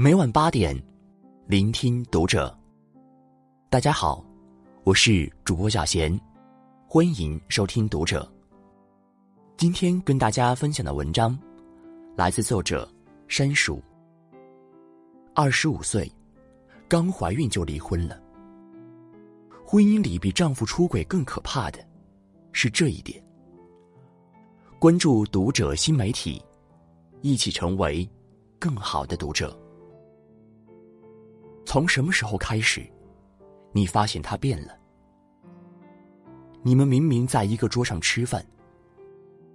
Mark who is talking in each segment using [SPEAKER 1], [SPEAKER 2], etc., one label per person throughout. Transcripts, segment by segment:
[SPEAKER 1] 每晚八点，聆听读者。大家好，我是主播小贤，欢迎收听读者。今天跟大家分享的文章，来自作者山鼠。二十五岁，刚怀孕就离婚了。婚姻里比丈夫出轨更可怕的，是这一点。关注读者新媒体，一起成为更好的读者。从什么时候开始，你发现他变了？你们明明在一个桌上吃饭，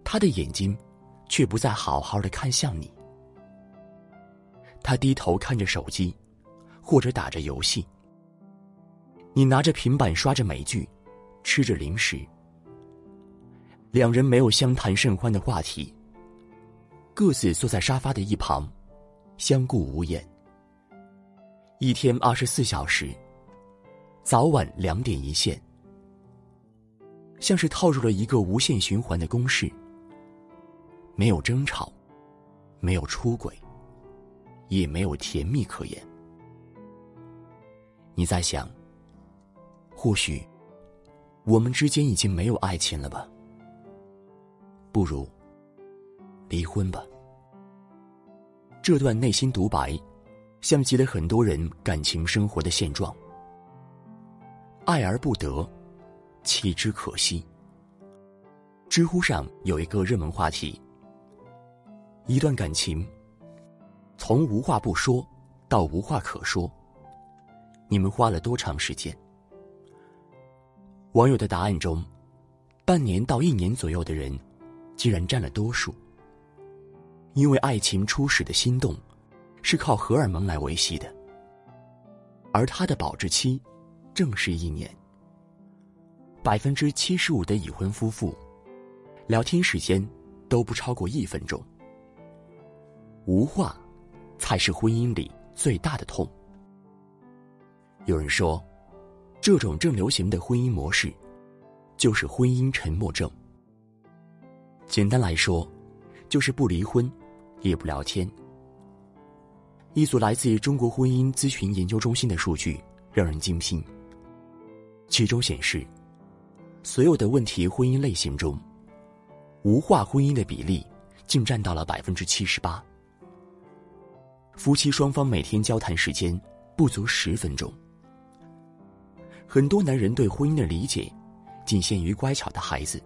[SPEAKER 1] 他的眼睛却不再好好的看向你。他低头看着手机，或者打着游戏。你拿着平板刷着美剧，吃着零食。两人没有相谈甚欢的话题，各自坐在沙发的一旁，相顾无言。一天二十四小时，早晚两点一线，像是套入了一个无限循环的公式。没有争吵，没有出轨，也没有甜蜜可言。你在想，或许我们之间已经没有爱情了吧？不如离婚吧。这段内心独白，像极了很多人感情生活的现状。爱而不得，弃之可惜。知乎上有一个热门话题：一段感情从无话不说到无话可说，你们花了多长时间？网友的答案中，半年到一年左右的人。竟然占了多数。因为爱情初始的心动，是靠荷尔蒙来维系的，而它的保质期，正是一年。百分之七十五的已婚夫妇，聊天时间都不超过一分钟。无话，才是婚姻里最大的痛。有人说，这种正流行的婚姻模式，就是婚姻沉默症。简单来说，就是不离婚，也不聊天。一组来自中国婚姻咨询研究中心的数据让人惊心。其中显示，所有的问题婚姻类型中，无话婚姻的比例竟占到了百分之七十八。夫妻双方每天交谈时间不足十分钟。很多男人对婚姻的理解，仅限于乖巧的孩子。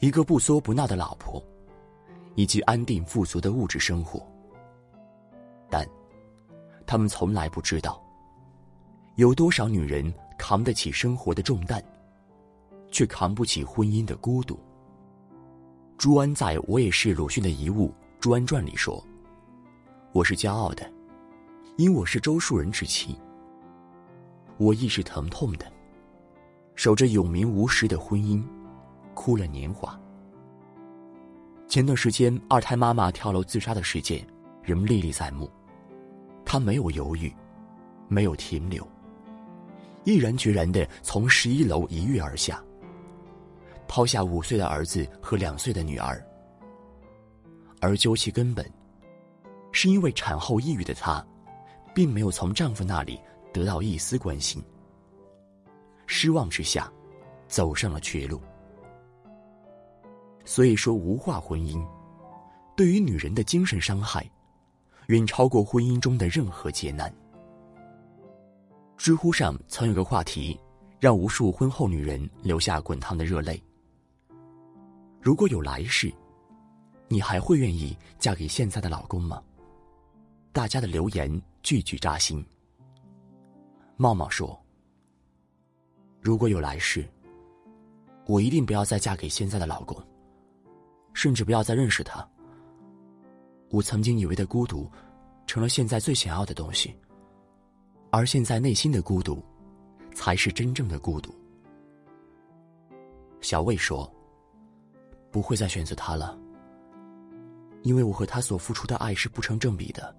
[SPEAKER 1] 一个不作不闹的老婆，以及安定富足的物质生活，但他们从来不知道，有多少女人扛得起生活的重担，却扛不起婚姻的孤独。朱安在我也是鲁迅的遗物《朱安传》里说：“我是骄傲的，因我是周树人之妻。我亦是疼痛的，守着有名无实的婚姻。”哭了年华。前段时间，二胎妈妈跳楼自杀的事件仍历历在目。她没有犹豫，没有停留，毅然决然的从十一楼一跃而下，抛下五岁的儿子和两岁的女儿。而究其根本，是因为产后抑郁的她，并没有从丈夫那里得到一丝关心。失望之下，走上了绝路。所以说，无话婚姻，对于女人的精神伤害，远超过婚姻中的任何劫难。知乎上曾有个话题，让无数婚后女人流下滚烫的热泪。如果有来世，你还会愿意嫁给现在的老公吗？大家的留言句句扎心。茂茂说：“如果有来世，我一定不要再嫁给现在的老公。”甚至不要再认识他。我曾经以为的孤独，成了现在最想要的东西。而现在内心的孤独，才是真正的孤独。小魏说：“不会再选择他了，因为我和他所付出的爱是不成正比的。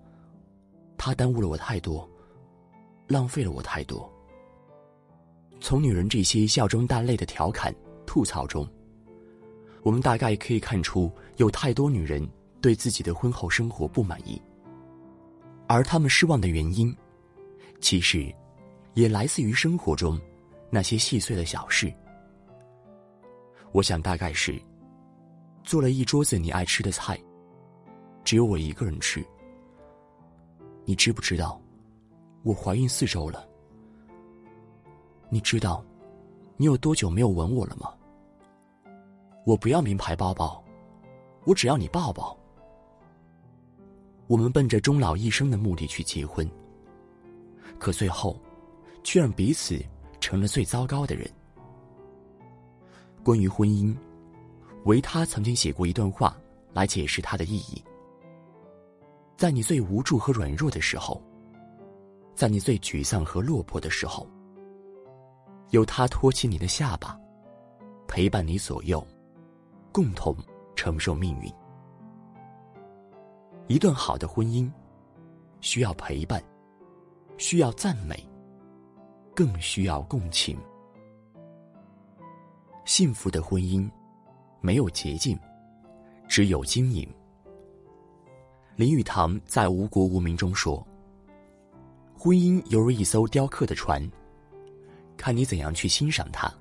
[SPEAKER 1] 他耽误了我太多，浪费了我太多。”从女人这些笑中带泪的调侃、吐槽中。我们大概可以看出，有太多女人对自己的婚后生活不满意。而他们失望的原因，其实也来自于生活中那些细碎的小事。我想大概是做了一桌子你爱吃的菜，只有我一个人吃。你知不知道，我怀孕四周了？你知道你有多久没有吻我了吗？我不要名牌包包，我只要你抱抱。我们奔着终老一生的目的去结婚，可最后，却让彼此成了最糟糕的人。关于婚姻，维他曾经写过一段话来解释它的意义。在你最无助和软弱的时候，在你最沮丧和落魄的时候，有他托起你的下巴，陪伴你左右，共同承受命运。一段好的婚姻，需要陪伴，需要赞美，更需要共情。幸福的婚姻，没有捷径，只有经营。林语堂在《无国无民》中说：“婚姻犹如一艘雕刻的船，看你怎样去欣赏它，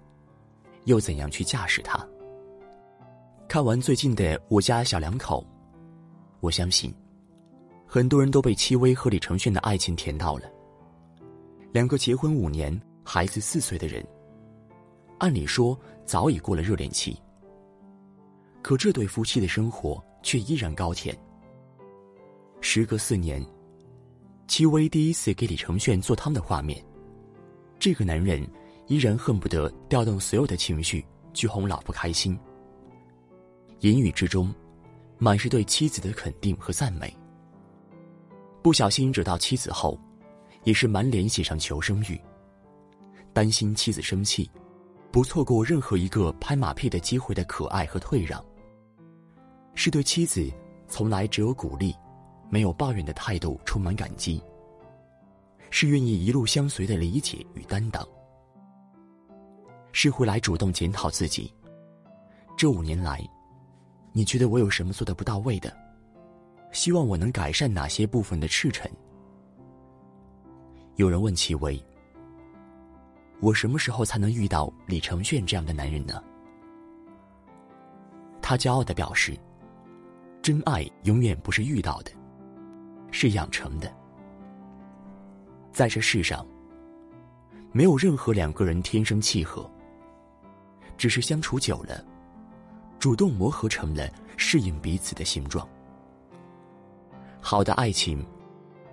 [SPEAKER 1] 又怎样去驾驶它。”看完最近的《我家小两口》，我相信，很多人都被戚薇和李承铉的爱情甜到了。两个结婚五年、孩子四岁的人。按理说早已过了热恋期，可这对夫妻的生活却依然高甜。时隔四年，戚薇第一次给李承铉做汤的画面，这个男人依然恨不得调动所有的情绪去哄老婆开心。言语之中，满是对妻子的肯定和赞美。不小心惹到妻子后，也是满脸写上求生欲，担心妻子生气。不错过任何一个拍马屁的机会的可爱和退让，是对妻子从来只有鼓励，没有抱怨的态度充满感激。是愿意一路相随的理解与担当，是会来主动检讨自己。这五年来，你觉得我有什么做的不到位的？希望我能改善哪些部分的赤诚？有人问戚薇。我什么时候才能遇到李承铉这样的男人呢？他骄傲的表示：“真爱永远不是遇到的，是养成的。在这世上，没有任何两个人天生契合，只是相处久了，主动磨合成了适应彼此的形状。好的爱情，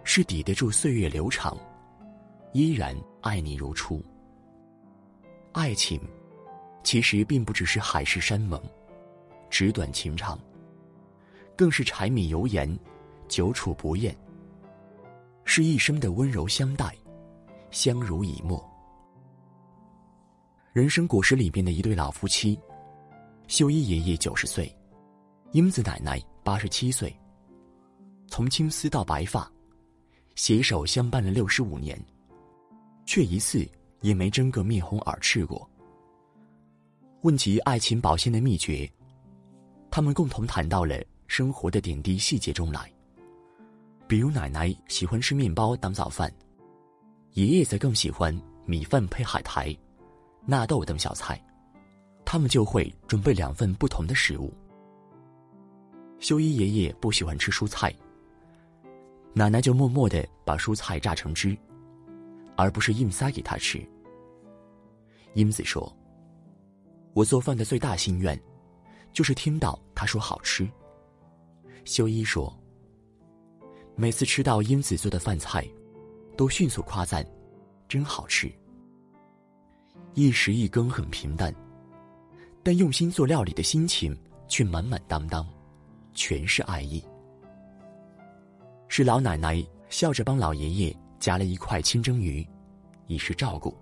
[SPEAKER 1] 是抵得住岁月流长，依然爱你如初。”爱情，其实并不只是海誓山盟、纸短情长，更是柴米油盐、久处不厌，是一生的温柔相待、相濡以沫。人生果实里面的一对老夫妻，秀一爷爷九十岁，英子奶奶八十七岁，从青丝到白发，携手相伴了六十五年，却一次。也没争个面红耳赤过。问及爱情保鲜的秘诀，他们共同谈到了生活的点滴细节中来。比如奶奶喜欢吃面包当早饭，爷爷则更喜欢米饭配海苔、纳豆等小菜，他们就会准备两份不同的食物。修一爷爷不喜欢吃蔬菜，奶奶就默默的把蔬菜榨成汁。而不是硬塞给他吃。英子说：“我做饭的最大心愿，就是听到他说好吃。”修一说：“每次吃到英子做的饭菜，都迅速夸赞，真好吃。一时一羹很平淡，但用心做料理的心情却满满当当，全是爱意。是老奶奶笑着帮老爷爷。”夹了一块清蒸鱼，以示照顾。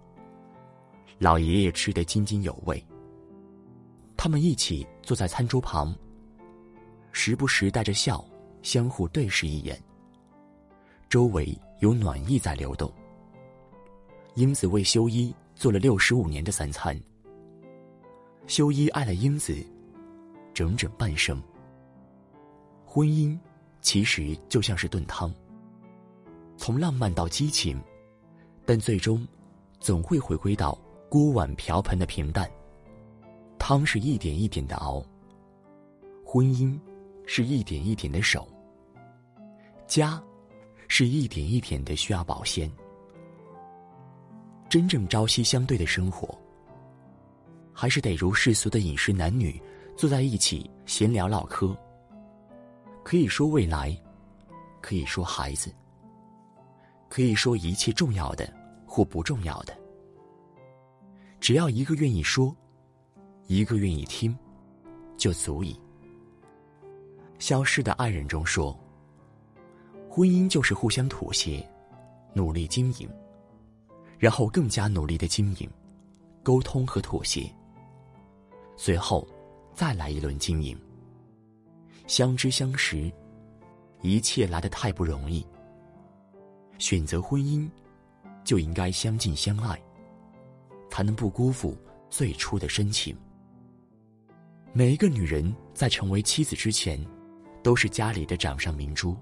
[SPEAKER 1] 老爷爷吃得津津有味。他们一起坐在餐桌旁，时不时带着笑，相互对视一眼。周围有暖意在流动。英子为修一做了六十五年的三餐。修一爱了英子，整整半生。婚姻，其实就像是炖汤。从浪漫到激情，但最终总会回归到锅碗瓢盆的平淡。汤是一点一点的熬，婚姻是一点一点的守，家是一点一点的需要保鲜。真正朝夕相对的生活，还是得如世俗的饮食，男女坐在一起闲聊唠嗑，可以说未来，可以说孩子，可以说一切重要的或不重要的，只要一个愿意说，一个愿意听，就足以。消失的爱人中说，婚姻就是互相妥协，努力经营。然后更加努力的经营、沟通和妥协，随后再来一轮经营。相知相识，一切来得太不容易。选择婚姻，就应该相敬相爱，才能不辜负最初的深情。每一个女人在成为妻子之前，都是家里的掌上明珠，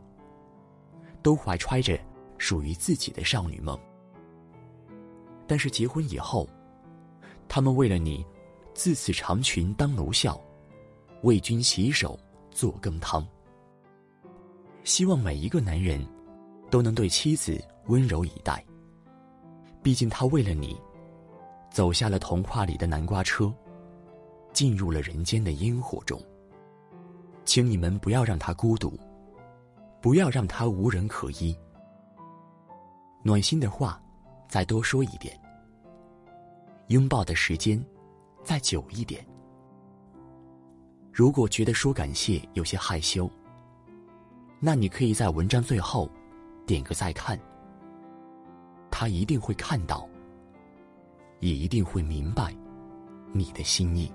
[SPEAKER 1] 都怀揣着属于自己的少女梦。但是结婚以后，他们为了你，自此长裙当楼笑，为君洗手做羹汤。希望每一个男人，都能对妻子温柔以待。毕竟他为了你，走下了童话里的南瓜车，进入了人间的烟火中。请你们不要让他孤独，不要让他无人可依。暖心的话。再多说一点，拥抱的时间再久一点。如果觉得说感谢有些害羞，那你可以在文章最后点个再看，他一定会看到，也一定会明白你的心意。